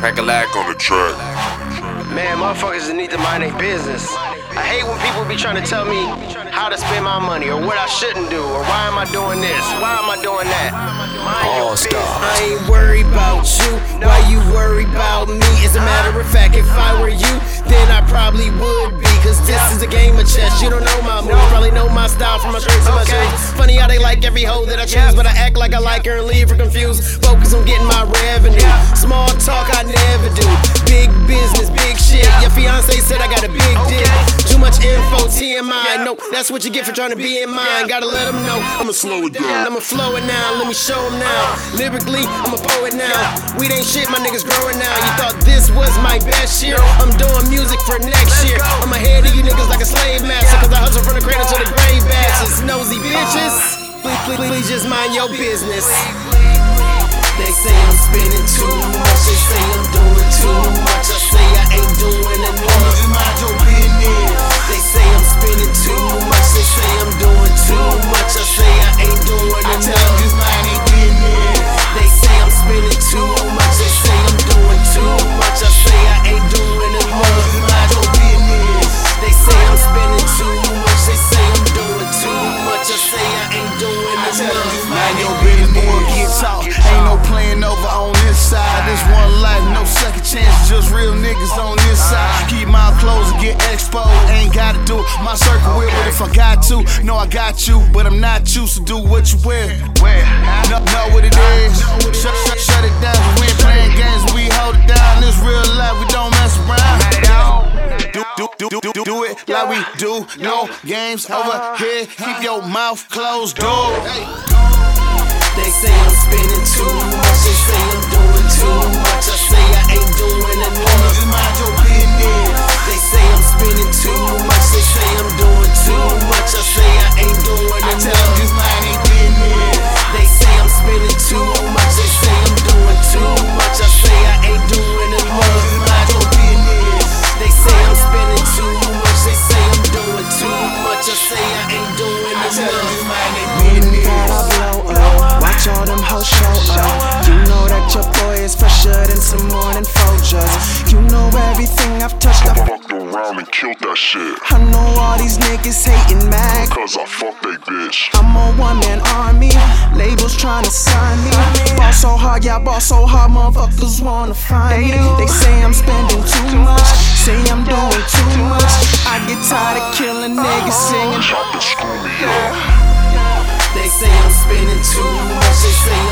Cracka Lack on the track. Man, motherfuckers need to mind their business. I hate when people be trying to tell me how to spend my money or what I shouldn't do or why am I doing this? Why am I doing that? Mind All business. stars. I ain't worried about you. Why you worry about me? As a matter of fact, if I were you, then style from my shirts to my shoes. Funny how they like every hoe that I choose, but I act like I like her and leave her confused. Focus on getting my revenue. Small talk I never do. Big business, big shit. Your fiance said I got a big dick. Too much info, TMI. No, that's what you get for trying to be in mine. Gotta let them know. I'ma slow it down. I'ma flow it now. Let me show them now. Lyrically, I'm a poet now. Weed ain't shit, my niggas growing now. You thought this was my best year? I'm doing music for next year. I'm ahead of you niggas like a slave master. Cause I Bitches. Please, please, please just mind your business. Doing I tell them just enough. mind your business. Boy, get talk. Ain't no playing over on this side. This one life, no second chance. Just real niggas on this side. Keep my clothes and get exposed. Ain't gotta do it. My circle with it if I got to. No, I got you, but I'm not you. So do what you wear. Know, know what it is. Shut, shut, shut it down. We ain't like we do. No games over uh-huh. here. Keep your mouth closed, dude. They say I'm spending mind their When business. gotta blow up, watch all them hoes show up. You know that your boy is fresher than some morning Folgers. You know everything I've touched. I, Fucked around and killed that shit. I know all these niggas hating mad. Cause I fucked they bitch. I'm a one man army, labels trying to sign me. Ball so hard, yeah, ball so hard, motherfuckers wanna find me. They say I'm spending too much, say I'm doing too much. I get tired of killing niggas singing. Spending too much. They